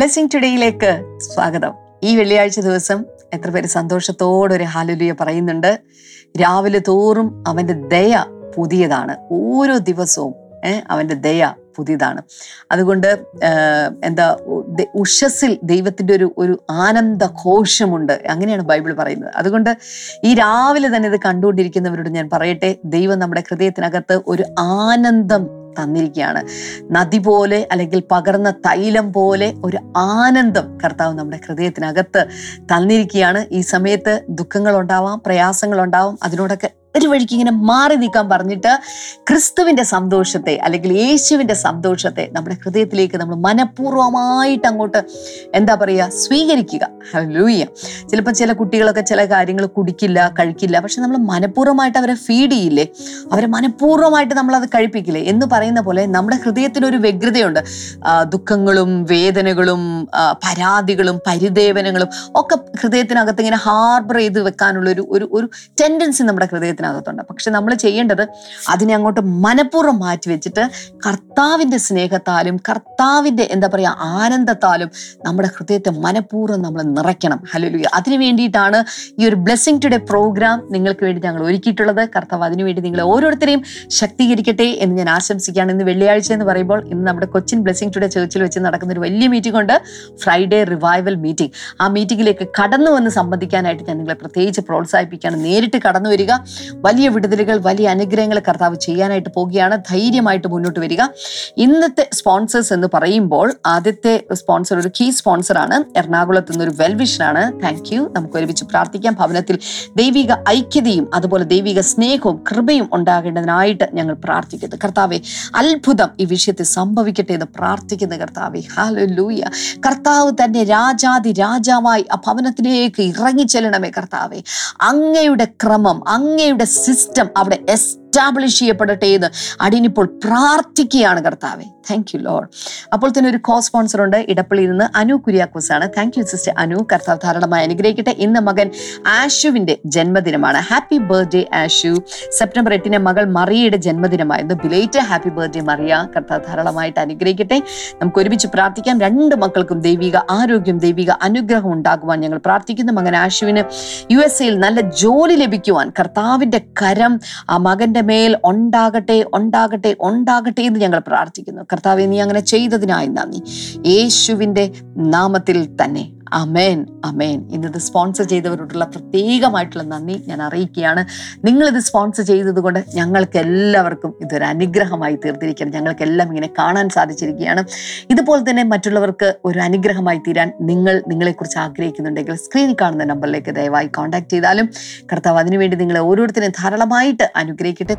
Blessing ടുഡേയിലേക്ക് സ്വാഗതം. ഈ വെള്ളിയാഴ്ച ദിവസം എത്ര പേര് സന്തോഷത്തോടെ ഒരു ഹാലുലിയ പറയുന്നുണ്ട്. രാവിലെ തോറും അവന്റെ ദയ പുതിയതാണ്. ഓരോ ദിവസവും അവന്റെ ദയ പുതിയതാണ്. അതുകൊണ്ട് എന്താ ഉഷസ്സിൽ ദൈവത്തിന്റെ ഒരു ഒരു ആനന്ദ ഘോഷമുണ്ട് അങ്ങനെയാണ് ബൈബിൾ പറയുന്നത്. അതുകൊണ്ട് ഈ രാവിലെ തന്നെ ഇത് കണ്ടുകൊണ്ടിരിക്കുന്നവരോട് ഞാൻ പറയട്ടെ ദൈവം നമ്മുടെ ഹൃദയത്തിനകത്ത് ഒരു ആനന്ദം തന്നിരിക്കുകയാണ്. നദി പോലെ അല്ലെങ്കിൽ പകർന്ന തൈലം പോലെ ഒരു ആനന്ദം കർത്താവ് നമ്മുടെ ഹൃദയത്തിനകത്ത് തന്നിരിക്കുകയാണ്. ഈ സമയത്ത് ദുഃഖങ്ങളുണ്ടാവാം പ്രയാസങ്ങളുണ്ടാവും. അതിനോടൊക്കെ ഒരു വഴിക്ക് ഇങ്ങനെ മാറി നീക്കാൻ പറഞ്ഞിട്ട് ക്രിസ്തുവിന്റെ സന്തോഷത്തെ അല്ലെങ്കിൽ യേശുവിന്റെ സന്തോഷത്തെ നമ്മുടെ ഹൃദയത്തിലേക്ക് നമ്മൾ മനഃപൂർവമായിട്ട് അങ്ങോട്ട് എന്താ പറയുക സ്വീകരിക്കുക. ലൂയ്യ ചിലപ്പോൾ ചില കുട്ടികളൊക്കെ ചില കാര്യങ്ങൾ കുടിക്കില്ല കഴിക്കില്ല. പക്ഷെ നമ്മൾ മനഃപൂർവമായിട്ട് അവരെ ഫീഡ് ചെയ്യില്ലേ? അവരെ മനഃപൂർവമായിട്ട് നമ്മളത് കഴിപ്പിക്കില്ലേ? എന്ന് പറയുന്ന പോലെ നമ്മുടെ ഹൃദയത്തിനൊരു വ്യഗ്രതയുണ്ട്. ദുഃഖങ്ങളും വേദനകളും പരാതികളും പരിദേവനങ്ങളും ഒക്കെ ഹൃദയത്തിനകത്ത് ഇങ്ങനെ ഹാർബർ ചെയ്ത് വെക്കാനുള്ള ഒരു ഒരു ടെൻഡൻസി നമ്മുടെ ഹൃദയത്തിനകത്തുണ്ട് പക്ഷെ നമ്മൾ ചെയ്യേണ്ടത് അതിനെ അങ്ങോട്ട് മനഃപൂർവം മാറ്റി വെച്ചിട്ട് കർത്താവിന്റെ സ്നേഹത്താലും കർത്താവിന്റെ എന്താ പറയുക ആനന്ദത്താലും നമ്മുടെ ഹൃദയത്തെ മനഃപൂർവം നമ്മൾ നിറയ്ക്കണം. ഹലോ അതിനു വേണ്ടിയിട്ടാണ് ഈ ഒരു ബ്ലെസ്സിങ് ടുഡേ പ്രോഗ്രാം നിങ്ങൾക്ക് വേണ്ടി ഞങ്ങൾ ഒരുക്കിയിട്ടുള്ളത്. കർത്താവ് അതിനുവേണ്ടി നിങ്ങളെ ഓരോരുത്തരെയും ശക്തീകരിക്കട്ടെ എന്ന് ഞാൻ ആശംസിക്കുകയാണ്. ഇന്ന് വെള്ളിയാഴ്ച എന്ന് പറയുമ്പോൾ ഇന്ന് നമ്മുടെ കൊച്ചിൻ ബ്ലെസ്സിങ് ടുഡേ ചേർച്ചിൽ വെച്ച് നടക്കുന്ന ഒരു വലിയ മീറ്റിംഗ് ഉണ്ട്. ഫ്രൈഡേ റിവൈവൽ മീറ്റിംഗ് ആ മീറ്റിംഗിലേക്ക് കടന്നു വന്ന് സംബന്ധിക്കാനായിട്ട് ഞാൻ നിങ്ങളെ പ്രത്യേകിച്ച് പ്രോത്സാഹിപ്പിക്കുകയാണ്. നേരിട്ട് കടന്നു വരിക. വലിയ വിടുതലുകൾ വലിയ അനുഗ്രഹങ്ങൾ കർത്താവ് ചെയ്യാനായിട്ട് പോവുകയാണ്. ധൈര്യമായിട്ട് മുന്നോട്ട് വരിക. ഇന്നത്തെ സ്പോൺസേഴ്സ് എന്ന് പറയുമ്പോൾ ആദ്യത്തെ സ്പോൺസർ ഒരു കീ സ്പോൺസറാണ് എറണാകുളത്ത് നിന്നൊരു വെൽവിഷനാണ് താങ്ക് യു നമുക്ക് ഒരുമിച്ച് പ്രാർത്ഥിക്കാം. ഭവനത്തിൽ ദൈവിക ഐക്യതയും അതുപോലെ ദൈവിക സ്നേഹവും കൃപയും ഉണ്ടാകേണ്ടതിനായിട്ട് ഞങ്ങൾ പ്രാർത്ഥിക്കുന്നു. കർത്താവെ അത്ഭുതം ഈ വിഷയത്തിൽ സംഭവിക്കട്ടെ എന്ന് പ്രാർത്ഥിക്കുന്ന കർത്താവെ. ഹാലൂയ കർത്താവ് തന്നെ രാജാതി രാജാവായി ആ ഭവനത്തിലേക്ക് ഇറങ്ങി ചെല്ലണമേ കർത്താവെ. അങ്ങയുടെ ക്രമം അങ്ങയുടെ സിസ്റ്റം അവിടെ എസ്റ്റാബ്ലിഷ് ചെയ്യപ്പെടട്ടെ എന്ന് അടിയനിപ്പോൾ പ്രാർത്ഥിക്കുകയാണ് കർത്താവെ. താങ്ക് യു ലോഡ് അപ്പോൾ തന്നെ ഒരു കോ സ്പോൺസർ ഉണ്ട്. ഇടപ്പള്ളിയിൽ നിന്ന് അനു കുര്യാക്കോസ് ആണ് താങ്ക് യു സിസ്റ്റർ അനു. കർത്താവ് ധാരാളമായി അനുഗ്രഹിക്കട്ടെ. ഇന്ന് മകൻ ആഷുവിന്റെ ജന്മദിനമാണ്. ഹാപ്പി ബർത്ത്ഡേ ആഷു സെപ്റ്റംബർ എട്ടിന് മകൾ മറിയയുടെ ജന്മദിനമായിരുന്നു. Belated happy birthday Mariya. കർത്താവ് ധാരാളമായിട്ട് അനുഗ്രഹിക്കട്ടെ. നമുക്ക് ഒരുമിച്ച് പ്രാർത്ഥിക്കാം. രണ്ട് മക്കൾക്കും ദൈവിക ആരോഗ്യം ദൈവിക അനുഗ്രഹം ഉണ്ടാകുവാൻ ഞങ്ങൾ പ്രാർത്ഥിക്കുന്നു. മകൻ ആഷുവിന് യു എസ് എയിൽ നല്ല ജോലി ലഭിക്കുവാൻ കർത്താവിന്റെ കരം ആ മകന്റെ മേൽ ഉണ്ടാകട്ടെ ഉണ്ടാകട്ടെ ഉണ്ടാകട്ടെ എന്ന് ഞങ്ങൾ പ്രാർത്ഥിക്കുന്നു. കർത്താവെ നീ അങ്ങനെ ചെയ്തതിനായി നന്ദി. യേശുവിന്റെ നാമത്തിൽ തന്നെ. അമേൻ അമേൻ ഇന്നത് സ്പോൺസർ ചെയ്തവരോടുള്ള പ്രത്യേകമായിട്ടുള്ള നന്ദി ഞാൻ അറിയിക്കുകയാണ്. നിങ്ങളിത് സ്പോൺസർ ചെയ്തതുകൊണ്ട് ഞങ്ങൾക്ക് എല്ലാവർക്കും ഇതൊരു അനുഗ്രഹമായി തീർത്തിരിക്കുകയാണ്. ഞങ്ങൾക്കെല്ലാം ഇങ്ങനെ കാണാൻ സാധിച്ചിരിക്കുകയാണ്. ഇതുപോലെ തന്നെ മറ്റുള്ളവർക്ക് ഒരു അനുഗ്രഹമായി തീരാൻ നിങ്ങൾ നിങ്ങളെക്കുറിച്ച് ആഗ്രഹിക്കുന്നുണ്ടെങ്കിൽ സ്ക്രീനിൽ കാണുന്ന നമ്പറിലേക്ക് ദയവായി കോൺടാക്ട് ചെയ്താലും കർത്താവ് അതിനുവേണ്ടി നിങ്ങളെ ഓരോരുത്തരെയും ധാരാളമായിട്ട് അനുഗ്രഹിക്കട്ടെ.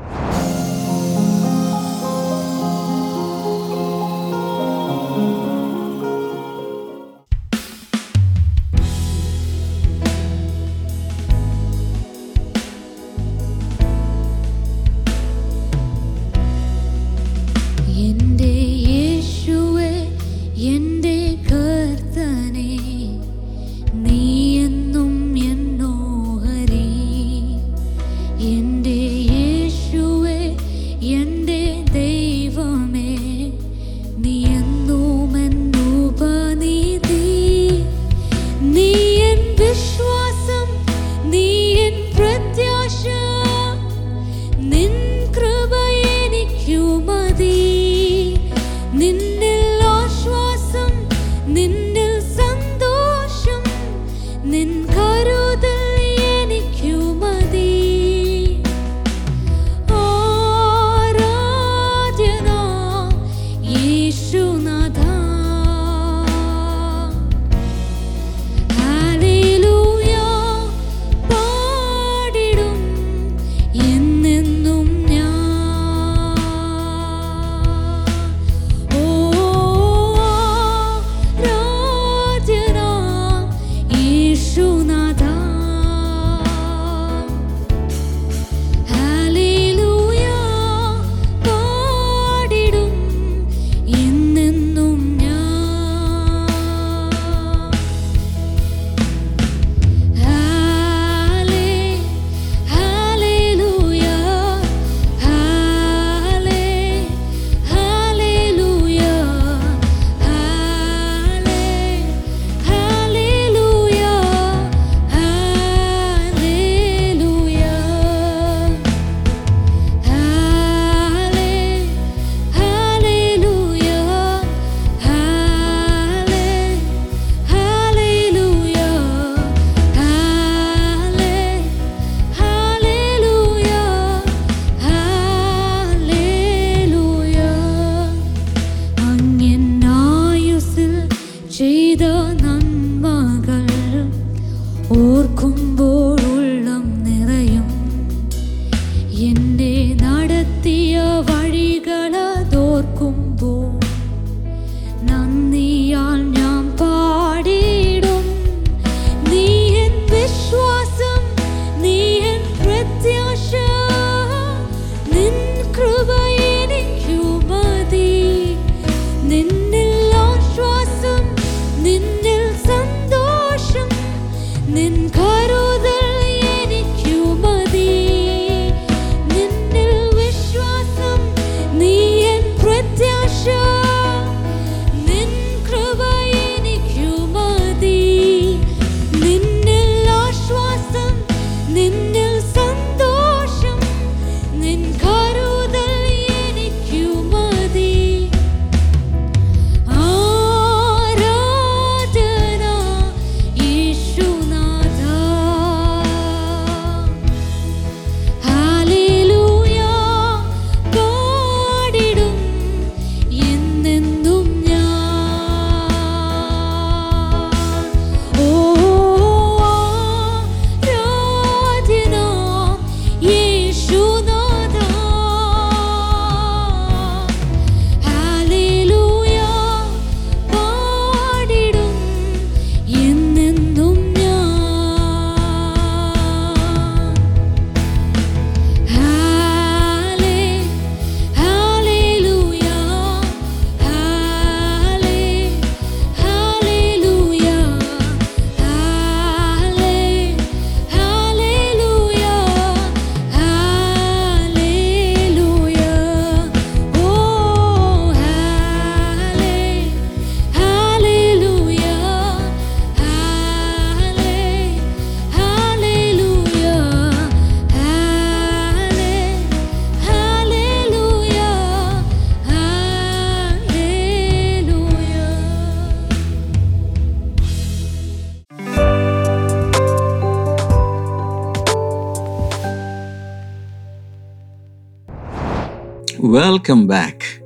വെൽക്കം ബാക്ക്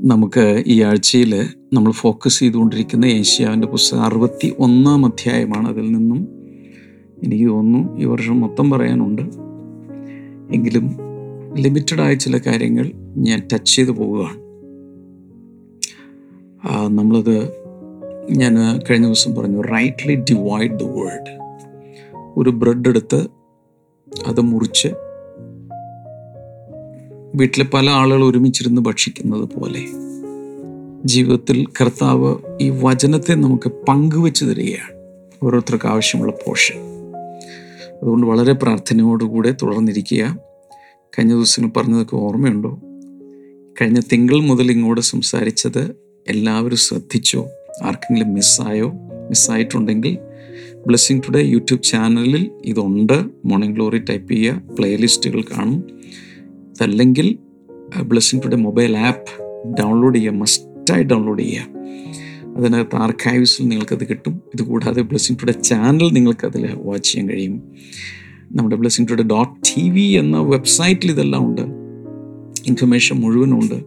നമുക്ക് ഈ ആഴ്ചയിൽ നമ്മൾ ഫോക്കസ് ചെയ്തുകൊണ്ടിരിക്കുന്ന ഏഷ്യാവിന്റെ പുസ്തകം അറുപത്തി ഒന്നാം അധ്യായമാണ് അതിൽ നിന്നും എനിക്ക് തോന്നുന്നു ഈ വർഷം മൊത്തം പറയാനുണ്ട്. എങ്കിലും ലിമിറ്റഡായ ചില കാര്യങ്ങൾ ഞാൻ ടച്ച് ചെയ്ത് പോവുകയാണ്. നമ്മളത് ഞാൻ കഴിഞ്ഞ ദിവസം പറഞ്ഞു റൈറ്റ്ലി ഡിവൈഡ് ദ വേൾഡ് ഒരു ബ്രെഡ് എടുത്ത് അത് മുറിച്ച് വീട്ടിലെ പല ആളുകൾ ഒരുമിച്ചിരുന്ന് ഭക്ഷിക്കുന്നത് പോലെ ജീവിതത്തിൽ കർത്താവ് ഈ വചനത്തെ നമുക്ക് പങ്കുവെച്ച് തരികയാണ്. ഓരോരുത്തർക്ക് ആവശ്യമുള്ള പോഷൻ അതുകൊണ്ട് വളരെ പ്രാർത്ഥനയോടുകൂടെ തുടർന്നിരിക്കുക. കഴിഞ്ഞ ദിവസങ്ങൾ പറഞ്ഞതൊക്കെ ഓർമ്മയുണ്ടോ? കഴിഞ്ഞ തിങ്കൾ മുതൽ ഇങ്ങോട്ട് സംസാരിച്ചത് എല്ലാവരും ശ്രദ്ധിച്ചോ? ആർക്കെങ്കിലും മിസ്സായോ മിസ്സായിട്ടുണ്ടെങ്കിൽ ബ്ലെസ്സിങ് ടുഡേ യൂട്യൂബ് ചാനലിൽ ഇതുണ്ട്. മോർണിംഗ് ഗ്ലോറി ടൈപ്പ് ചെയ്യുക. പ്ലേലിസ്റ്റുകൾ കാണും. അതല്ലെങ്കിൽ blessing today mobile app download ചെയ്യുക മസ്റ്റായി ഡൗൺലോഡ് ചെയ്യുക. അതിനകത്ത് ആർക്കൈവ്സിൽ നിങ്ങൾക്കത് കിട്ടും. ഇതുകൂടാതെ ബ്ലെസ്സിംഗ് ടുഡേ ചാനൽ നിങ്ങൾക്കതിൽ വാച്ച് ചെയ്യാൻ കഴിയും. നമ്മുടെ blessing today dot T V എന്ന വെബ്സൈറ്റിൽ ഇതെല്ലാം ഉണ്ട്. ഇൻഫർമേഷൻ മുഴുവനുണ്ട്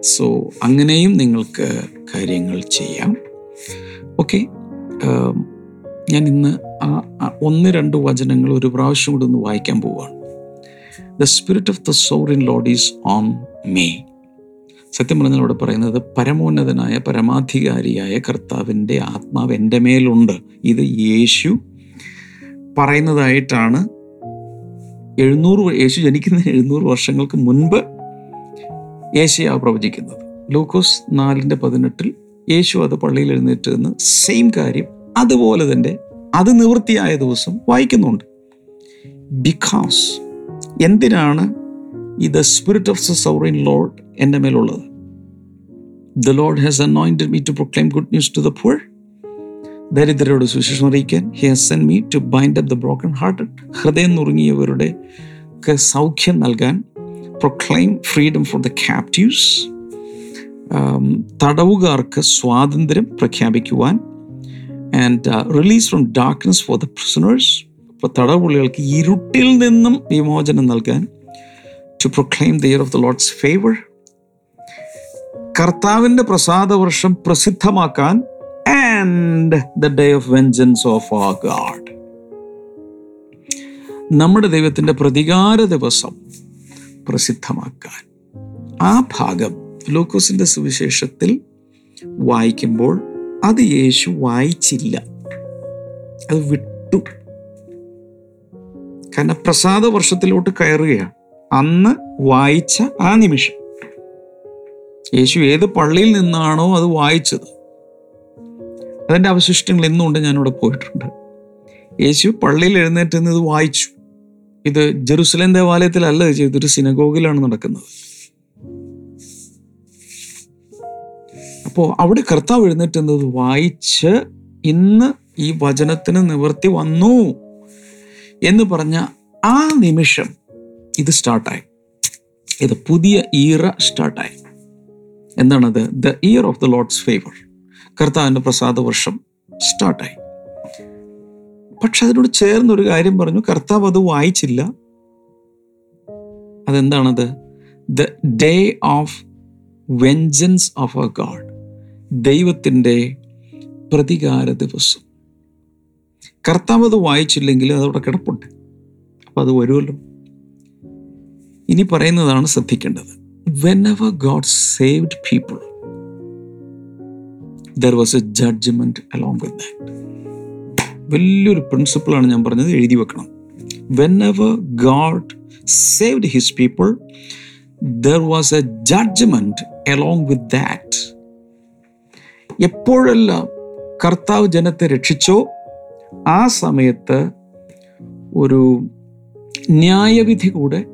സോ അങ്ങനെയും നിങ്ങൾക്ക് കാര്യങ്ങൾ ചെയ്യാം. ഓക്കെ ഞാൻ ഇന്ന് ആ ഒന്ന് രണ്ട് വചനങ്ങൾ ഒരു പ്രാവശ്യം കൂടി ഒന്ന് വായിക്കാൻ പോവുകയാണ് the spirit of the sovereign Lord is on me സത്യം പറഞ്ഞാൽ ഇവിടെ പറയുന്നത് പരമോന്നതനായ പരമാധികാരിയായ കർത്താവിന്റെ ആത്മാവ് എന്റെ മേലുണ്ട്. ഇത് യേശു പറയുന്നതായിട്ടാണ് എഴുന്നൂറ് യേശു ജനിക്കുന്നതിന് എഴുന്നൂറ് വർഷങ്ങൾക്ക് മുൻപ് യേശയാ പ്രവചിക്കുന്നത്. ലൂക്കോസ് നാലിന്റെ പതിനെട്ടിൽ യേശു അത് പള്ളിയിൽ എഴുന്നേറ്റ് നിന്ന് സെയിം കാര്യം അതുപോലെ തന്നെ അത് നിവൃത്തിയായ ദിവസം വായിക്കുന്നുണ്ട്. ബിക്കോസ് എന്തിനാണ് ഈ the spirit of the sovereign Lord എന്റെ മേലുള്ളത്? The Lord has anointed me to proclaim good news to the poor ദരിദ്രരോട് സുശേഷം അറിയിക്കാൻ he has sent me to bind up the broken hearted ഹൃദയം നുറുങ്ങിയവരുടെ സൗഖ്യം നൽകാൻ proclaim freedom for the captives തടവുകാർക്ക് സ്വാതന്ത്ര്യം പ്രഖ്യാപിക്കുവാൻ and release from darkness for the prisoners ഇപ്പോൾ തടവുള്ളികൾക്ക് ഇരുട്ടിൽ നിന്നും വിമോചനം നൽകാൻ to proclaim the year of the Lord's favour കർത്താവിന്റെ പ്രസാദവർഷം പ്രസിദ്ധമാക്കാൻ and the day of vengeance of our God നമ്മുടെ ദൈവത്തിന്റെ പ്രതികാര ദിവസം പ്രസിദ്ധമാക്കാൻ. ആ ഭാഗം ലൂക്കോസിന്റെ സുവിശേഷത്തിൽ വായിക്കുമ്പോൾ അത് യേശു വായിച്ചില്ല. അത് വിട്ടു. കാരണം പ്രസാദ വർഷത്തിലോട്ട് കയറുകയാണ്. അന്ന് വായിച്ച ആ നിമിഷം. യേശു ഏത് പള്ളിയിൽ നിന്നാണോ അത് വായിച്ചത്. അതിന്റെ അവശിഷ്ടങ്ങൾ എന്നുകൊണ്ട് ഞാനിവിടെ പോയിട്ടുണ്ട്. യേശു പള്ളിയിൽ എഴുന്നേറ്റ് നിന്ന് ഇത് വായിച്ചു. ഇത് ജെറുസലേം ദേവാലയത്തിലല്ല ഇത് ചെയ്തത് സിനഗോഗിലാണ് നടക്കുന്നത്. അപ്പോൾ അവിടെ കർത്താവ് എഴുന്നേറ്റ് നിന്നത് വായിച്ച് ഇന്ന് ഈ വചനത്തിന് നിവർത്തി വന്നു. എന്ന് പറഞ്ഞ ആ നിമിഷം ഇത് സ്റ്റാർട്ടായി. ഇത് പുതിയ ഈറ സ്റ്റാർട്ടായി. എന്താണത്? The year of the Lord's favour കർത്താവിന്റെ പ്രസാദ വർഷം സ്റ്റാർട്ടായി. പക്ഷെ അതിനോട് ചേർന്നൊരു കാര്യം പറഞ്ഞു കർത്താവ് അത് വായിച്ചില്ല. അതെന്താണത്? The day of vengeance of a God ദൈവത്തിന്റെ പ്രതികാര ദിവസം. കർത്താവ് അത് വായിച്ചില്ലെങ്കിൽ അതവിടെ കിടപ്പുണ്ട്. അപ്പോൾ അത് വരുമല്ലോ. ഇനി പറയുന്നതാണ് ശ്രദ്ധിക്കേണ്ടത്. Whenever God saved people there was a judgment along with that വലിയൊരു പ്രിൻസിപ്പിളാണ് ഞാൻ പറഞ്ഞത് എഴുതി വെക്കണം. Whenever God saved his people there was a judgment along with that എപ്പോഴെല്ലാം കർത്താവ് ജനത്തെ രക്ഷിച്ചോ ആ സമയത്ത് ഒരു ന്യായവിധി കൂടെ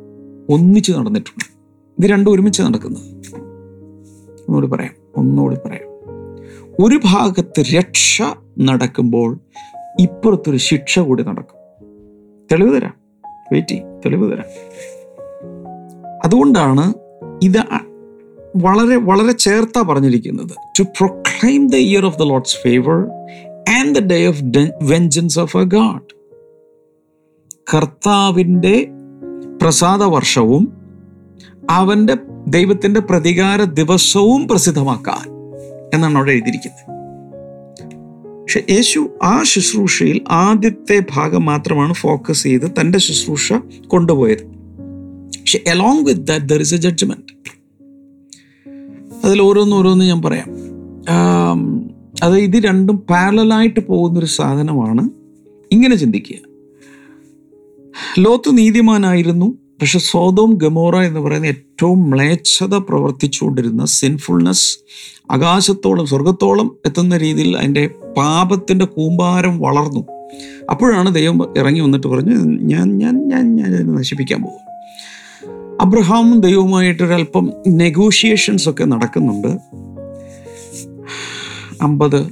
ഒന്നിച്ച് നടന്നിട്ടുണ്ട്. ഇത് രണ്ടും ഒരുമിച്ച് നടക്കുന്നത്. ഒന്നുകൂടി പറയാം. ഒന്നുകൂടി പറയാം. ഒരു ഭാഗത്ത് രക്ഷ നടക്കുമ്പോൾ ഇപ്പുറത്തൊരു ശിക്ഷ കൂടി നടക്കും. തെളിവ് തരാം. വെയിറ്റ് ചെയ്യും. തെളിവ് തരാം. അതുകൊണ്ടാണ് ഇത് വളരെ വളരെ ചേർത്താ പറഞ്ഞിരിക്കുന്നത്. To proclaim the year of the Lord's favour and the day of vengeance of a God കർത്താവിന്റെ പ്രസാദ വർഷവും അവന്റെ ദൈവത്തിന്റെ പ്രതികാര ദിവസവും പ്രസിദ്ധമാക്കാൻ എന്നാണ് അവിടെ എഴുതിയിരിക്കുന്നത്. പക്ഷെ യേശു ആ ശുശ്രൂഷയിൽ ആദ്യത്തെ ഭാഗം മാത്രമാണ് ഫോക്കസ് ചെയ്ത് തന്റെ ശുശ്രൂഷ കൊണ്ടുപോയത്. പക്ഷെ along with that there is a judgment അതിൽ ഓരോന്ന് ഓരോന്ന് ഞാൻ പറയാം. അത് ഇത് രണ്ടും പാരലായിട്ട് പോകുന്നൊരു സാധനമാണ്. ഇങ്ങനെ ചിന്തിക്കുക. ലോത്ത് നീതിമാനായിരുന്നു. പക്ഷെ സോതോം ഗമോറ എന്ന് പറയുന്ന ഏറ്റവും മ്ലേച്ഛത പ്രവർത്തിച്ചുകൊണ്ടിരുന്ന സിൻഫുൾനെസ് ആകാശത്തോളം സ്വർഗത്തോളം എത്തുന്ന രീതിയിൽ അതിന്റെ പാപത്തിന്റെ കൂമ്പാരം വളർന്നു. അപ്പോഴാണ് ദൈവം ഇറങ്ങി വന്നിട്ട് പറഞ്ഞു ഞാൻ ഞാൻ ഞാൻ ഞാൻ ഇതിനെ നശിപ്പിക്കാൻ പോകും. അബ്രഹാമും ദൈവവുമായിട്ടൊരല്പം നെഗോഷിയേഷൻസ് ഒക്കെ നടക്കുന്നുണ്ട്. അമ്പത്.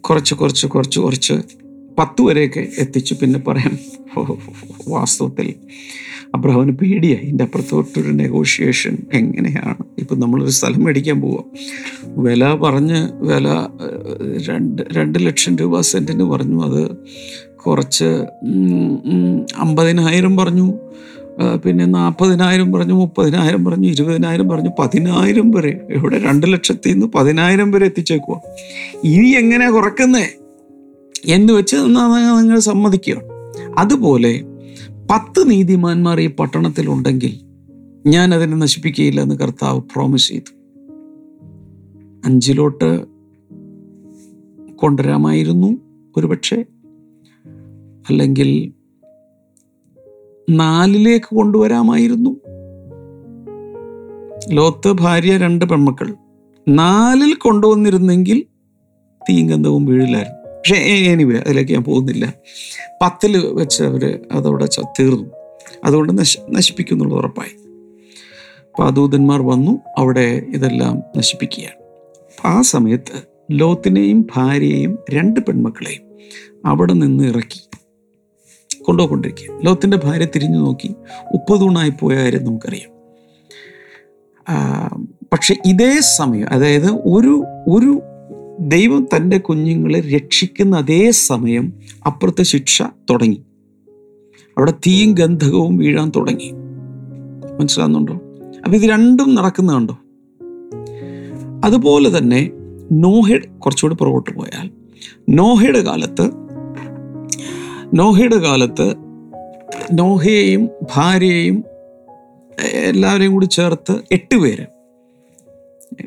കുറച്ച് കുറച്ച് കുറച്ച് കുറച്ച്. പത്ത് വരെയൊക്കെ എത്തിച്ചു. പിന്നെ പറയാം വാസ്തവത്തിൽ അബ്രഹാമിന് പേടിയായി. എന്റെ അപ്പുറത്തോട്ടൊരു നെഗോഷിയേഷൻ എങ്ങനെയാണ്? ഇപ്പം നമ്മളൊരു സ്ഥലം മേടിക്കാൻ പോവാം. വില പറഞ്ഞ് വില രണ്ട് രണ്ട് ലക്ഷം രൂപ സെന്റിന് പറഞ്ഞു. അത് കുറച്ച് അമ്പതിനായിരം പറഞ്ഞു. പിന്നെ നാൽപ്പതിനായിരം പറഞ്ഞു മുപ്പതിനായിരം പറഞ്ഞു ഇരുപതിനായിരം പറഞ്ഞു പതിനായിരം വരെ. ഇവിടെ രണ്ട് ലക്ഷത്തിൽ നിന്ന് പതിനായിരം വരെ എത്തിച്ചേക്കുക ഇനി എങ്ങനെ കുറക്കുന്നേ എന്ന് വെച്ച് നിങ്ങൾ സമ്മതിക്കുക. അതുപോലെ പത്ത് നീതിമാന്മാർ ഈ പട്ടണത്തിലുണ്ടെങ്കിൽ ഞാൻ അതിനെ നശിപ്പിക്കുകയില്ല എന്ന് കർത്താവ് പ്രോമിസ് ചെയ്തു. അഞ്ചിലോട്ട് കൊണ്ടുവരാമായിരുന്നു ഒരുപക്ഷെ. അല്ലെങ്കിൽ നാലിലേക്ക് കൊണ്ടുവരാമായിരുന്നു. ലോത്ത് ഭാര്യ രണ്ട് പെൺമക്കൾ. നാലിൽ കൊണ്ടുവന്നിരുന്നെങ്കിൽ തീങ്കന്ധവും വീഴില്ലായിരുന്നു പക്ഷേ എനിവേ അതിലേക്ക് ഞാൻ പോകുന്നില്ല. പത്തിൽ വെച്ച് അവർ അതവിടെ തീർന്നു. അതുകൊണ്ട് നശ നശിപ്പിക്കുന്നുള്ളത് ഉറപ്പായി. ആ വന്നു അവിടെ ഇതെല്ലാം നശിപ്പിക്കുകയാണ്. അപ്പം ആ സമയത്ത് ലോത്തിനെയും ഭാര്യയെയും രണ്ട് പെൺമക്കളെയും അവിടെ നിന്ന് ഇറക്കി. കൊണ്ടുപോയിക്കൊണ്ടിരിക്കുക ലോത്തിന്റെ ഭാര്യ തിരിഞ്ഞു നോക്കി ഉപ്പതൂണായി പോയ കാര്യം നമുക്കറിയാം. പക്ഷെ ഇതേ സമയം അതായത് ഒരു ഒരു ദൈവം തന്റെ കുഞ്ഞുങ്ങളെ രക്ഷിക്കുന്ന അതേ സമയം അപ്പുറത്തെ ശിക്ഷ തുടങ്ങി. അവിടെ തീയും ഗന്ധകവും വീഴാൻ തുടങ്ങി. മനസ്സിലാകുന്നുണ്ടോ അപ്പം ഇത് രണ്ടും നടക്കുന്നുണ്ടോ അതുപോലെ തന്നെ നോഹയുടെ കുറച്ചുകൂടി പുറകോട്ട് പോയാൽ നോഹയുടെ കാലത്ത് നോഹയുടെ കാലത്ത് നോഹയെയും ഭാര്യയെയും എല്ലാവരെയും കൂടി ചേർത്ത് എട്ട് പേര്.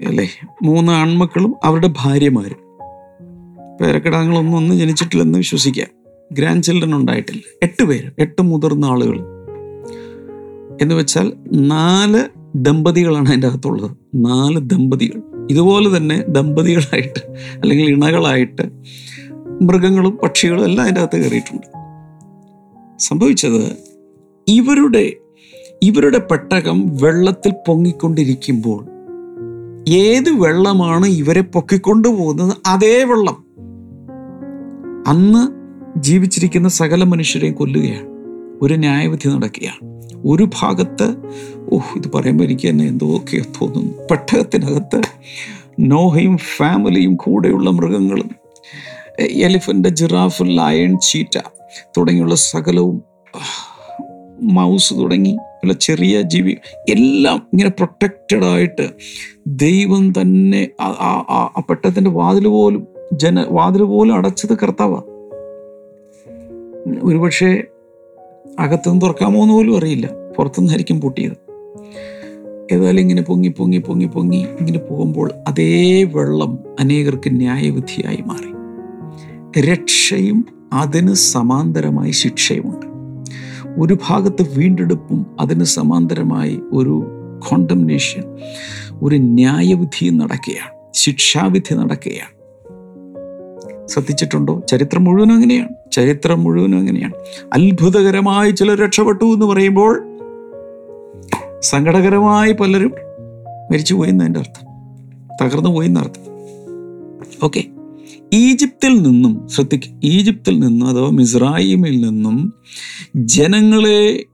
അല്ലേ? മൂന്ന് ആൺമക്കളും അവരുടെ ഭാര്യമാരും. പേരക്കിടാങ്ങളൊന്നും ഒന്നും ജനിച്ചിട്ടില്ലെന്ന് വിശ്വസിക്കാം. ഗ്രാൻഡ് ചിൽഡ്രൻ ഉണ്ടായിട്ടില്ല. എട്ട് പേര്. എട്ട് മുതിർന്ന ആളുകൾ. എന്ന് വെച്ചാൽ നാല് ദമ്പതികളാണ് അതിന്റെ അകത്തുള്ളത്. നാല് ദമ്പതികൾ. ഇതുപോലെ തന്നെ ദമ്പതികളായിട്ട് അല്ലെങ്കിൽ ഇണകളായിട്ട് മൃഗങ്ങളും പക്ഷികളും എല്ലാം അതിന്റെ അകത്ത് കയറിയിട്ടുണ്ട്. സംഭവിച്ചത് ഇവരുടെ ഇവരുടെ പെട്ടകം വെള്ളത്തിൽ പൊങ്ങിക്കൊണ്ടിരിക്കുമ്പോൾ ഏത് വെള്ളമാണ് ഇവരെ പൊക്കിക്കൊണ്ടു പോകുന്നത് അതേ വെള്ളം. അന്ന് ജീവിച്ചിരിക്കുന്ന സകല മനുഷ്യരെയും കൊല്ലുകയാണ്. ഒരു ന്യായവിധി നടക്കുകയാണ്. ഒരു ഭാഗത്ത് ഓഹ് ഇത് പറയുമ്പോൾ എനിക്ക് തന്നെ എന്തൊക്കെയോ തോന്നുന്നു. പെട്ടകത്തിനകത്ത് നോഹയും ഫാമിലിയും കൂടെയുള്ള മൃഗങ്ങളും എലിഫന്റ് ജിറാഫ് ലയൺ ചീറ്റ തുടങ്ങിയുള്ള സകലവും മൗസ് തുടങ്ങി ചെറിയ ജീവി എല്ലാം ഇങ്ങനെ പ്രൊട്ടക്റ്റഡ് ആയിട്ട് ദൈവം തന്നെ ആ- വാതിൽ പോലും ജന വാതിൽ പോലും അടച്ചത് കർത്താവ. ഒരുപക്ഷെ അകത്തുനിന്ന് തുറക്കാമോ എന്ന് പോലും അറിയില്ല. പുറത്തുനിന്നായിരിക്കും പൊട്ടിയത്. ഏതായാലും ഇങ്ങനെ പൊങ്ങി പൊങ്ങി പൊങ്ങി പൊങ്ങി ഇങ്ങനെ പോകുമ്പോൾ അതേ വെള്ളം അനേകർക്ക് ന്യായവിധിയായി മാറി. രക്ഷയും അതിന് സമാന്തരമായി ശിക്ഷയുമുണ്ട്. ഒരു ഭാഗത്ത് വീണ്ടെടുപ്പും അതിന് സമാന്തരമായി ഒരു കോണ്ടംനേഷൻ ഒരു ന്യായവിധി നടക്കുകയാണ് ശിക്ഷാവിധി നടക്കുകയാണ്. ശ്രദ്ധിച്ചിട്ടുണ്ടോ? ചരിത്രം മുഴുവനും അങ്ങനെയാണ് ചരിത്രം മുഴുവനും അങ്ങനെയാണ്. അത്ഭുതകരമായി ചിലർ രക്ഷപ്പെട്ടു എന്ന് പറയുമ്പോൾ സങ്കടകരമായി പലരും മരിച്ചു പോയി എന്നതിന്റെ അർത്ഥം തകർന്നു പോയി എന്നർത്ഥം. ഓക്കെ ഈജിപ്തിൽ നിന്നും ശ്രദ്ധിക്കുക ഈജിപ്തിൽ നിന്നും അഥവാ മിസ്രൈമിൽ നിന്നും ജനങ്ങളെ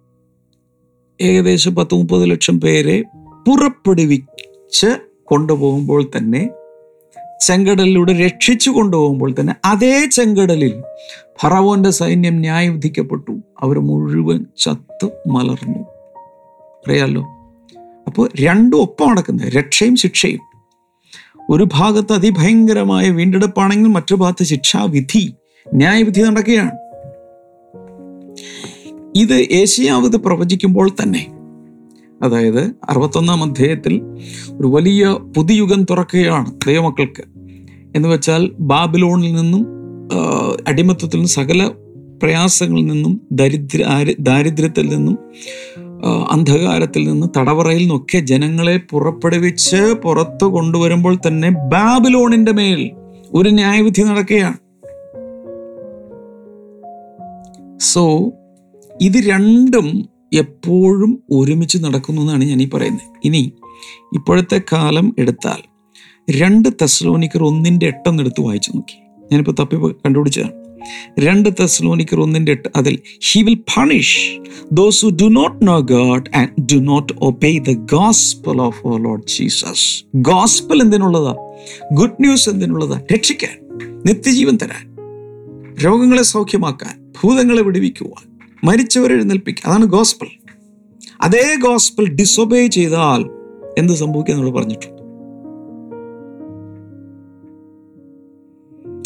ഏകദേശം പത്ത് മുപ്പത് ലക്ഷം പേരെ പുറപ്പെടുവിച്ച് കൊണ്ടുപോകുമ്പോൾ തന്നെ ചെങ്കടലിലൂടെ രക്ഷിച്ചു കൊണ്ടുപോകുമ്പോൾ തന്നെ അതേ ചെങ്കടലിൽ ഫറവോന്റെ സൈന്യം ന്യായവിധിക്കപ്പെട്ടു അവർ മുഴുവൻ ചത്ത് മലർന്നു. അറിയാലോ? അപ്പോൾ രണ്ടും ഒപ്പം നടക്കുന്നത് രക്ഷയും ശിക്ഷയും. ഒരു ഭാഗത്ത് അതിഭയങ്കരമായ വീണ്ടെടുപ്പാണെങ്കിൽ മറ്റു ഭാഗത്ത് ശിക്ഷാവിധി ന്യായവിധി നടക്കുകയാണ്. ഇത് ഏഷ്യാവത് പ്രവചിക്കുമ്പോൾ തന്നെ അതായത് അറുപത്തൊന്നാം അധ്യായത്തിൽ ഒരു വലിയ പുതുയുഗം തുറക്കുകയാണ് ദൈവമക്കൾക്ക്. എന്ന് വെച്ചാൽ ബാബിലോണിൽ നിന്നും അടിമത്തത്തിൽ നിന്നും സകല പ്രയാസങ്ങളിൽ നിന്നും ദരിദ്ര ദാരിദ്ര്യത്തിൽ നിന്നും അന്ധകാരത്തിൽ നിന്ന് തടവറയിൽ നിന്നൊക്കെ ജനങ്ങളെ പുറപ്പെടുവിച്ച് പുറത്ത് കൊണ്ടുവരുമ്പോൾ തന്നെ ബാബിലോണിന്റെ മേൽ ഒരു ന്യായവിധി നടക്കുകയാണ്. സോ ഇത് രണ്ടും എപ്പോഴും ഒരുമിച്ച് നടക്കുന്നു എന്നാണ് ഞാൻ ഈ പറയുന്നത്. ഇനി ഇപ്പോഴത്തെ കാലം എടുത്താൽ രണ്ട് തെസ്ലോനിക്കർ ഒന്നിന്റെ എട്ടെന്ന് എടുത്ത് വായിച്ചു നോക്കി. ഞാനിപ്പോൾ തപ്പി കണ്ടുപിടിച്ചതാണ്. രണ്ട് തെസ്ലോനിക്കർ ഒന്നിന്റെ എട്ട് അതിൽ he will punish those who do not know God and do not obey the gospel of our Lord Jesus gospel എന്തിനുള്ളതാ? Good news എന്തിനുള്ളതാ? രക്ഷിക്കാൻ നിത്യജീവൻ തരാൻ രോഗങ്ങളെ സൗഖ്യമാക്കാൻ ഭൂതങ്ങളെ വിടുവിക്കുവാൻ മരിച്ചവരെ എഴുന്നേൽപ്പിക്കുക അതാണ് ഗോസ്പൽ അതേ ഗോസ്പൽ ഡിസൊബേ ചെയ്താൽ എന്ത് സംഭവിക്കുക എന്നുള്ളത് പറഞ്ഞിട്ടുണ്ട്.